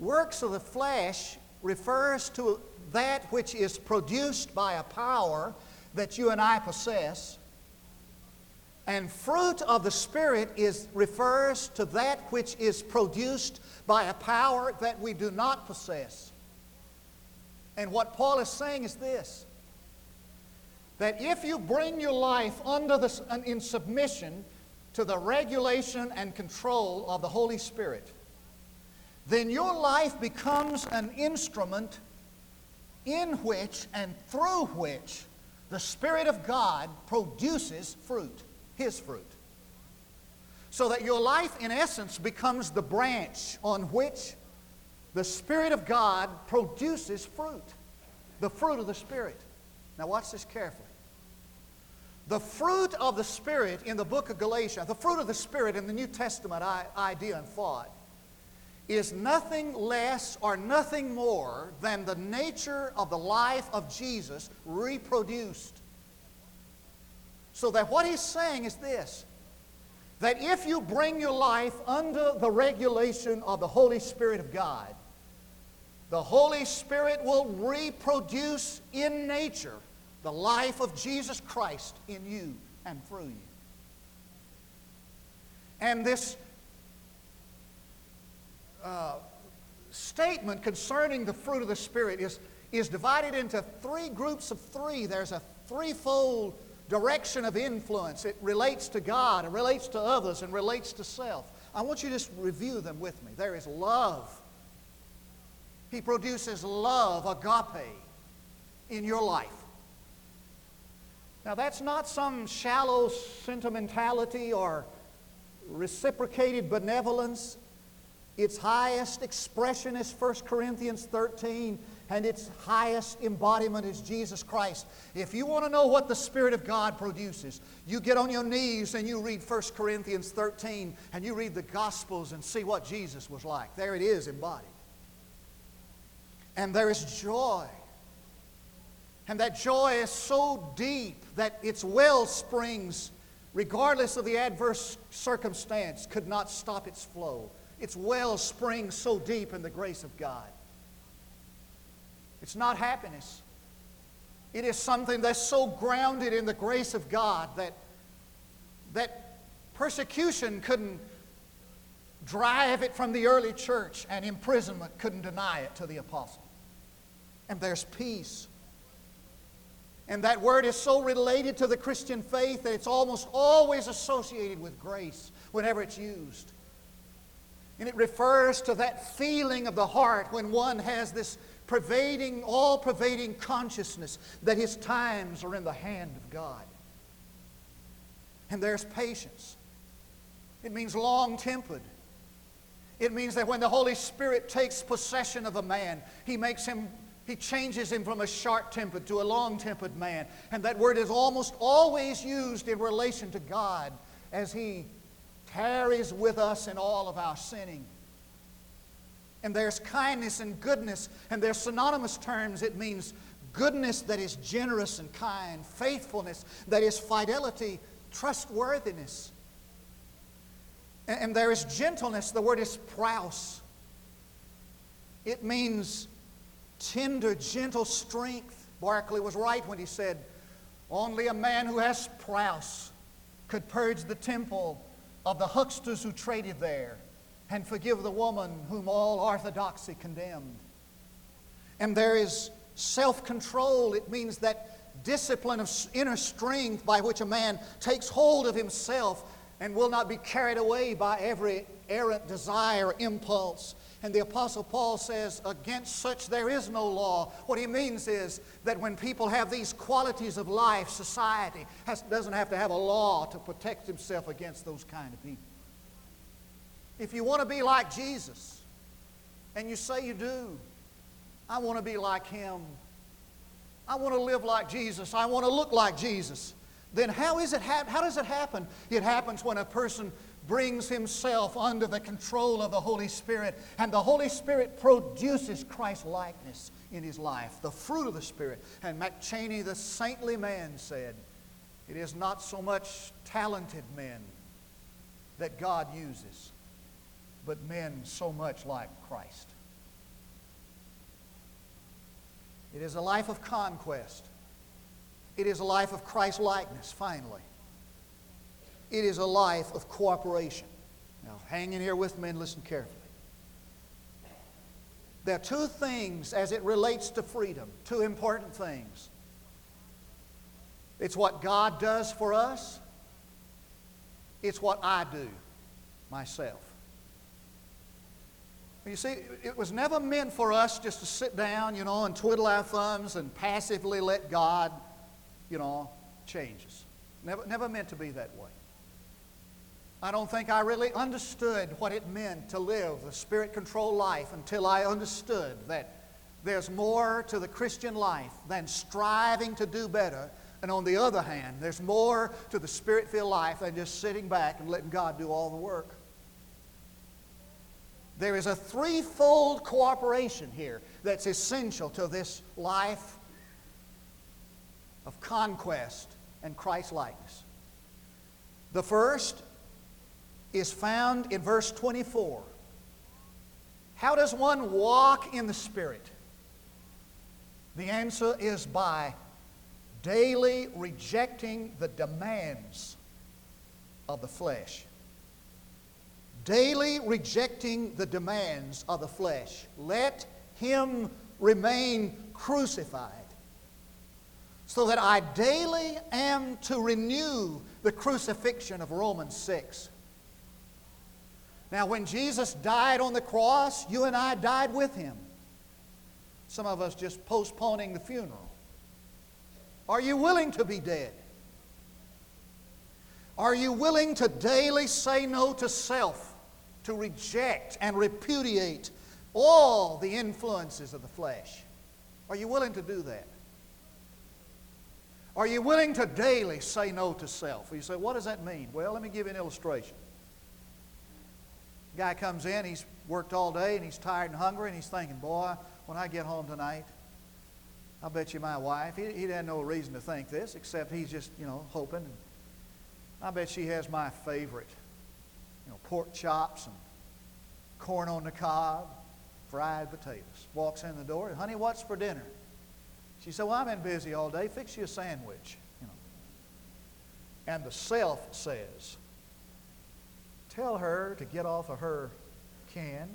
works of the flesh refers to that which is produced by a power that you and I possess. And fruit of the Spirit is, refers to that which is produced by a power that we do not possess. And what Paul is saying is this that if you bring your life under the, in submission to the regulation and control of the Holy Spirit, then your life becomes an instrument in which and through which the Spirit of God produces fruit, His fruit. So that your life, in essence, becomes the branch on which the Spirit of God produces fruit, the fruit of the Spirit. Now, watch this carefully. The fruit of the Spirit in the book of Galatians, the fruit of the Spirit in the New Testament idea and thought, is nothing less or nothing more than the nature of the life of Jesus reproduced. So that what he's saying is this that if you bring your life under the regulation of the Holy Spirit of God, the Holy Spirit will reproduce in nature the life of Jesus Christ in you and through you. And this statement concerning the fruit of the Spirit is, is divided into three groups of three. There's a threefold direction of influence. It relates to God, it relates to others, and relates to self. I want you to just review them with me. There is love. He produces love, agape, in your life. Now, that's not some shallow sentimentality or reciprocated benevolence. Its highest expression is 1 Corinthians 13, and its highest embodiment is Jesus Christ. If you want to know what the Spirit of God produces, you get on your knees and you read 1 Corinthians 13 and you read the Gospels and see what Jesus was like. There it is embodied. And there is joy. And that joy is so deep that its well springs, regardless of the adverse circumstance, could not stop its flow. Its well springs so deep in the grace of God. It's not happiness. It is something that's so grounded in the grace of God that, that persecution couldn't drive it from the early church and imprisonment couldn't deny it to the apostle. And there's peace. And that word is so related to the Christian faith that it's almost always associated with grace whenever it's used. And it refers to that feeling of the heart when one has this pervading, all pervading consciousness that his times are in the hand of God. And there's patience. It means long tempered. It means that when the Holy Spirit takes possession of a man, he makes him, he changes him from a short tempered to a long tempered man. And that word is almost always used in relation to God as he tarries with us in all of our sinning. And there's kindness and goodness, and there's synonymous terms. It means goodness that is generous and kind, faithfulness that is fidelity, trustworthiness. And, there is gentleness. The word is praus. It means tender, gentle strength. Barclay was right when he said, Only a man who has praus could purge the temple of the hucksters who traded there and forgive the woman whom all orthodoxy condemned. And there is self control. It means that discipline of inner strength by which a man takes hold of himself and will not be carried away by every errant desire, impulse. And the Apostle Paul says, Against such there is no law. What he means is that when people have these qualities of life, society has, doesn't have to have a law to protect himself against those kind of people. If you want to be like Jesus, and you say you do, I want to be like him. I want to live like Jesus. I want to look like Jesus. Then how is it ha- how does it happen? It happens when a person brings himself under the control of the Holy Spirit, and the Holy Spirit produces Christ likeness in his life, the fruit of the Spirit. And McCheyne, the saintly man, said, It is not so much talented men that God uses, but men so much like Christ. It is a life of conquest. It is a life of Christ likeness, finally. It is a life of cooperation. Now, hang in here with me and listen carefully. There are two things as it relates to freedom, two important things. It's what God does for us, it's what I do myself. You see, it was never meant for us just to sit down, you know, and twiddle our thumbs and passively let God, you know, change us. Never, never meant to be that way. I don't think I really understood what it meant to live a spirit controlled life until I understood that there's more to the Christian life than striving to do better. And on the other hand, there's more to the spirit filled life than just sitting back and letting God do all the work. There is a threefold cooperation here that's essential to this life of conquest and Christ likeness. The first is found in verse 24. How does one walk in the Spirit? The answer is by daily rejecting the demands of the flesh daily rejecting the demands of the flesh. Let him remain crucified, so that I daily am to renew the crucifixion of Romans 6. Now, when Jesus died on the cross, you and I died with him. Some of us just postponing the funeral. Are you willing to be dead? Are you willing to daily say no to self? to reject and repudiate all the influences of the flesh. Are you willing to do that? Are you willing to daily say no to self? You say, what does that mean? Well, let me give you an illustration. Guy comes in, he's worked all day, and he's tired and hungry, and he's thinking, boy, when I get home tonight, I bet you my wife, he, he had no reason to think this, except he's just, you know, hoping. I bet she has my favorite you know, pork chops and corn on the cob, fried potatoes. Walks in the door, honey, what's for dinner? She said, well, I've been busy all day. Fix you a sandwich. You know. And the self says, tell her to get off of her can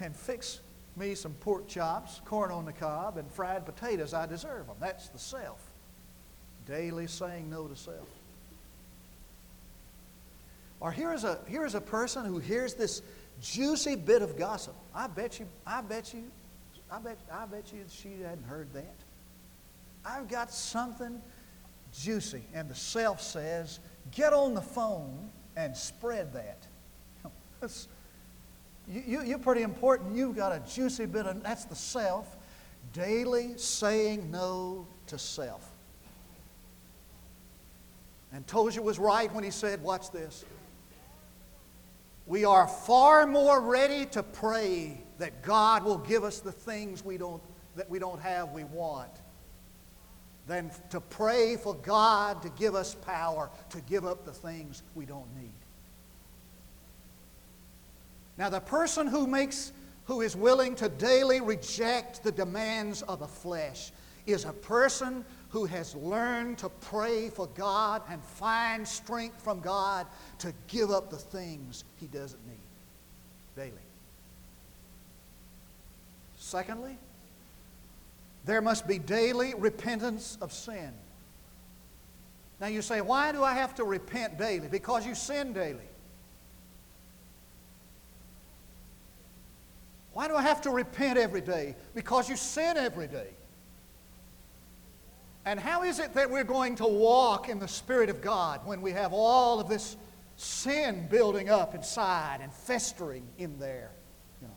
and fix me some pork chops, corn on the cob, and fried potatoes. I deserve them. That's the self. Daily saying no to self. Or here's a, here's a person who hears this juicy bit of gossip. I bet you, I bet you, I bet, I bet you she hadn't heard that. I've got something juicy. And the self says, get on the phone and spread that. You, you, you're pretty important. You've got a juicy bit of, that's the self. Daily saying no to self. And Tozer was right when he said, watch this we are far more ready to pray that God will give us the things we don't, that we don't have, we want, than to pray for God to give us power to give up the things we don't need. Now, the person who makes, who is willing to daily reject the demands of the flesh is a person who has learned to pray for God and find strength from God to give up the things he doesn't need daily. Secondly, there must be daily repentance of sin. Now you say, why do I have to repent daily? Because you sin daily. Why do I have to repent every day? Because you sin every day. And how is it that we're going to walk in the Spirit of God when we have all of this sin building up inside and festering in there? You know?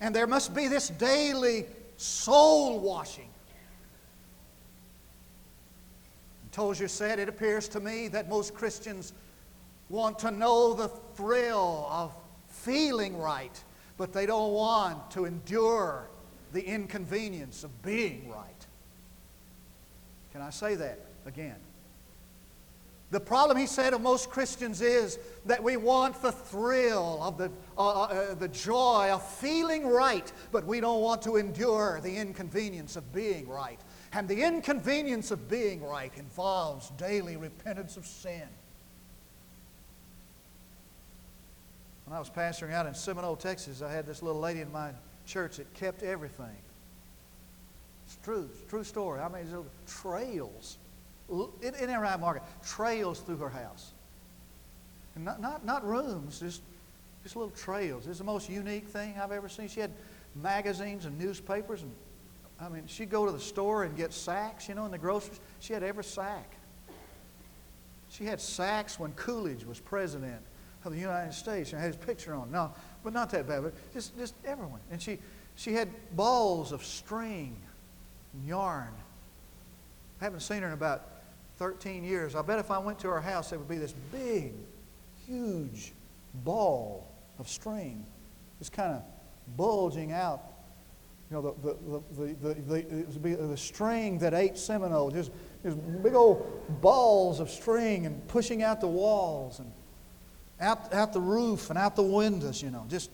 And there must be this daily soul washing. And Tozer said, It appears to me that most Christians want to know the thrill of feeling right, but they don't want to endure the inconvenience of being right. Can I say that again? The problem, he said, of most Christians is that we want the thrill of the, uh, uh, the joy of feeling right, but we don't want to endure the inconvenience of being right. And the inconvenience of being right involves daily repentance of sin. When I was pastoring out in Seminole, Texas, I had this little lady in my church that kept everything. It's true, it's true story. I mean, trails in, and market, trails through her house. And not, not, not rooms, just, just little trails. It's the most unique thing I've ever seen. She had magazines and newspapers. And, I mean, she'd go to the store and get sacks, you know, in the groceries. She had every sack. She had sacks when Coolidge was president of the United States. And had his picture on. No, but not that bad, but just, just everyone. And she, she had balls of string and yarn. I haven't seen her in about 13 years. I bet if I went to her house, there would be this big, huge ball of string just kind of bulging out. You know, the, the, the, the, the, the, the string that ate Seminole, just, just big old balls of string and pushing out the walls and out, out the roof and out the windows, you know. Just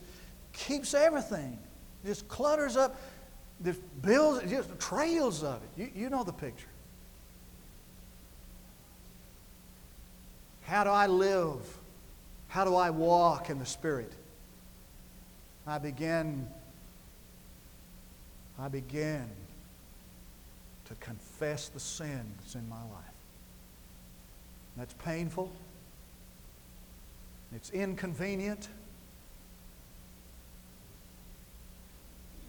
keeps everything. Just clutters up, just builds, just trails of it. You, you know the picture. How do I live? How do I walk in the Spirit? I begin, I begin to confess the sins in my life. That's painful. It's inconvenient.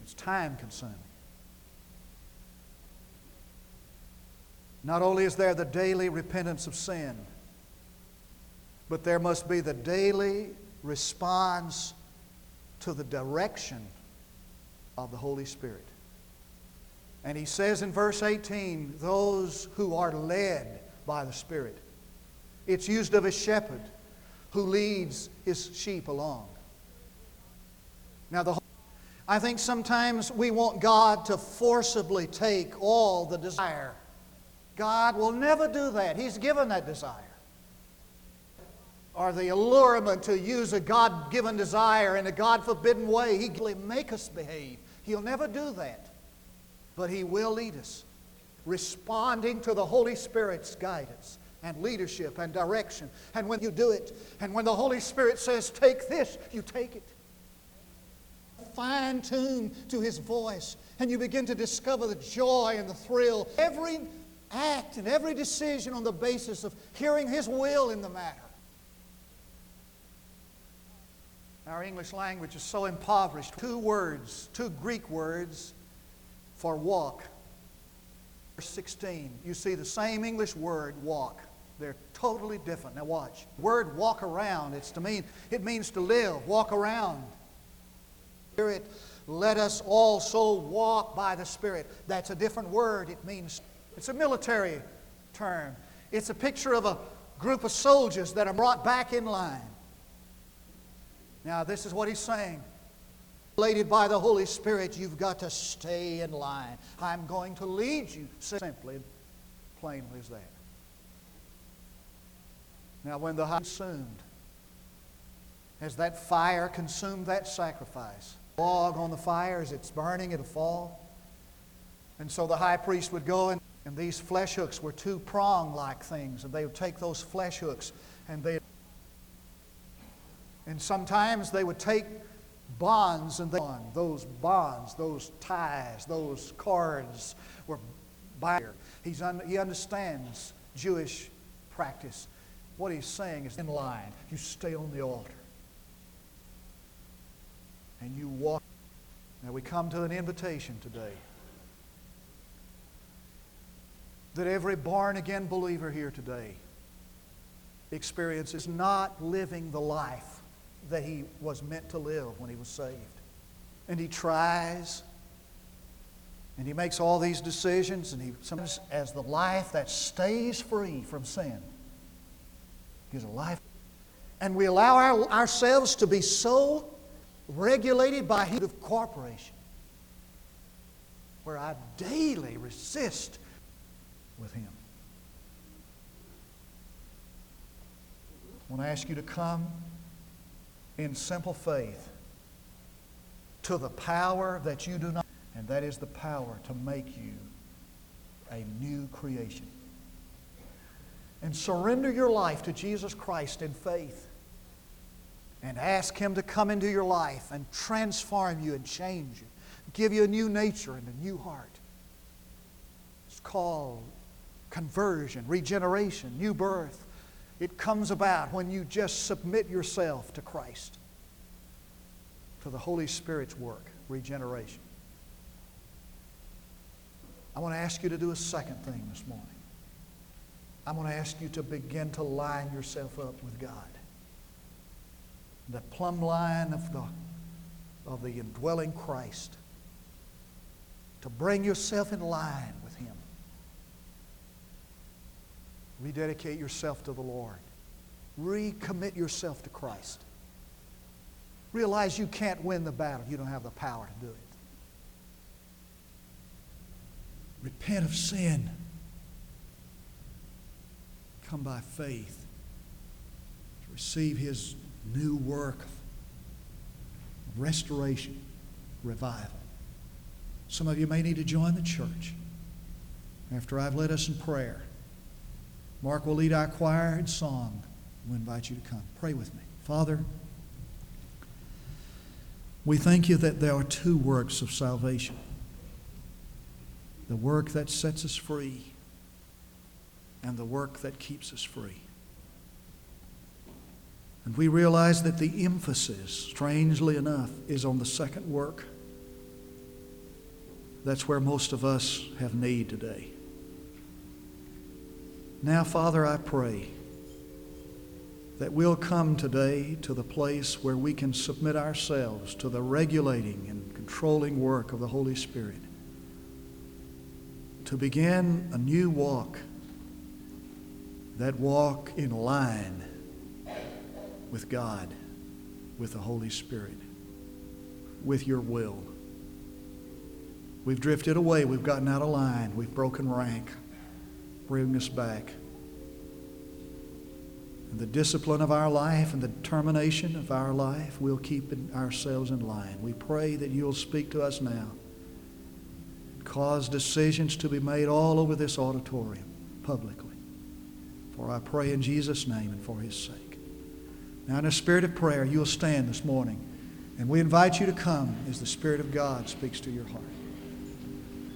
It's time consuming. Not only is there the daily repentance of sin, but there must be the daily response to the direction of the Holy Spirit. And he says in verse 18, those who are led by the Spirit. It's used of a shepherd who leads his sheep along. Now, the I think sometimes we want God to forcibly take all the desire. God will never do that. He's given that desire or the allurement to use a God given desire in a God forbidden way. He will make us behave. He'll never do that. But He will lead us, responding to the Holy Spirit's guidance and leadership and direction. And when you do it, and when the Holy Spirit says, take this, you take it. Fine tune to His voice, and you begin to discover the joy and the thrill. Every act and every decision on the basis of hearing His will in the matter. Our English language is so impoverished. Two words, two Greek words for walk. Verse 16, you see the same English word, walk. They're totally different. Now watch. Word walk around, it's to mean, it means to live, walk around. Spirit, let us also walk by the Spirit. That's a different word. It means, it's a military term. It's a picture of a group of soldiers that are brought back in line. Now, this is what he's saying. Leaded by the Holy Spirit, you've got to stay in line. I'm going to lead you simply, plainly as that. Now, when the high consumed, as that fire consumed that sacrifice, log on the fire as it's burning, it'll fall. And so the high priest would go and, and these flesh hooks were two prong like things, and they would take those flesh hooks and they and sometimes they would take bonds and they, those bonds, those ties, those cards were by. He's un, he understands Jewish practice. What he's saying is in line. You stay on the altar. And you walk. Now we come to an invitation today that every born again believer here today experiences not living the life that he was meant to live when he was saved. And he tries, and he makes all these decisions, and he sometimes as the life that stays free from sin. He's a life. And we allow our, ourselves to be so regulated by his of where I daily resist with him. I want to ask you to come in simple faith to the power that you do not, and that is the power to make you a new creation. And surrender your life to Jesus Christ in faith and ask Him to come into your life and transform you and change you, give you a new nature and a new heart. It's called conversion, regeneration, new birth. It comes about when you just submit yourself to Christ, to the Holy Spirit's work, regeneration. I want to ask you to do a second thing this morning. I'm going to ask you to begin to line yourself up with God. The plumb line of the, of the indwelling Christ. To bring yourself in line with Him. Rededicate yourself to the Lord. Recommit yourself to Christ. Realize you can't win the battle. You don't have the power to do it. Repent of sin. Come by faith to receive His new work of restoration, revival. Some of you may need to join the church after I've led us in prayer. Mark will lead our choir in song. We invite you to come. Pray with me. Father, we thank you that there are two works of salvation the work that sets us free and the work that keeps us free. And we realize that the emphasis, strangely enough, is on the second work. That's where most of us have need today. Now, Father, I pray that we'll come today to the place where we can submit ourselves to the regulating and controlling work of the Holy Spirit to begin a new walk, that walk in line with God, with the Holy Spirit, with your will. We've drifted away. We've gotten out of line. We've broken rank. Bring us back. And the discipline of our life and the determination of our life, we'll keep ourselves in line. We pray that you'll speak to us now. Cause decisions to be made all over this auditorium publicly. For I pray in Jesus' name and for his sake. Now, in a spirit of prayer, you'll stand this morning. And we invite you to come as the Spirit of God speaks to your heart.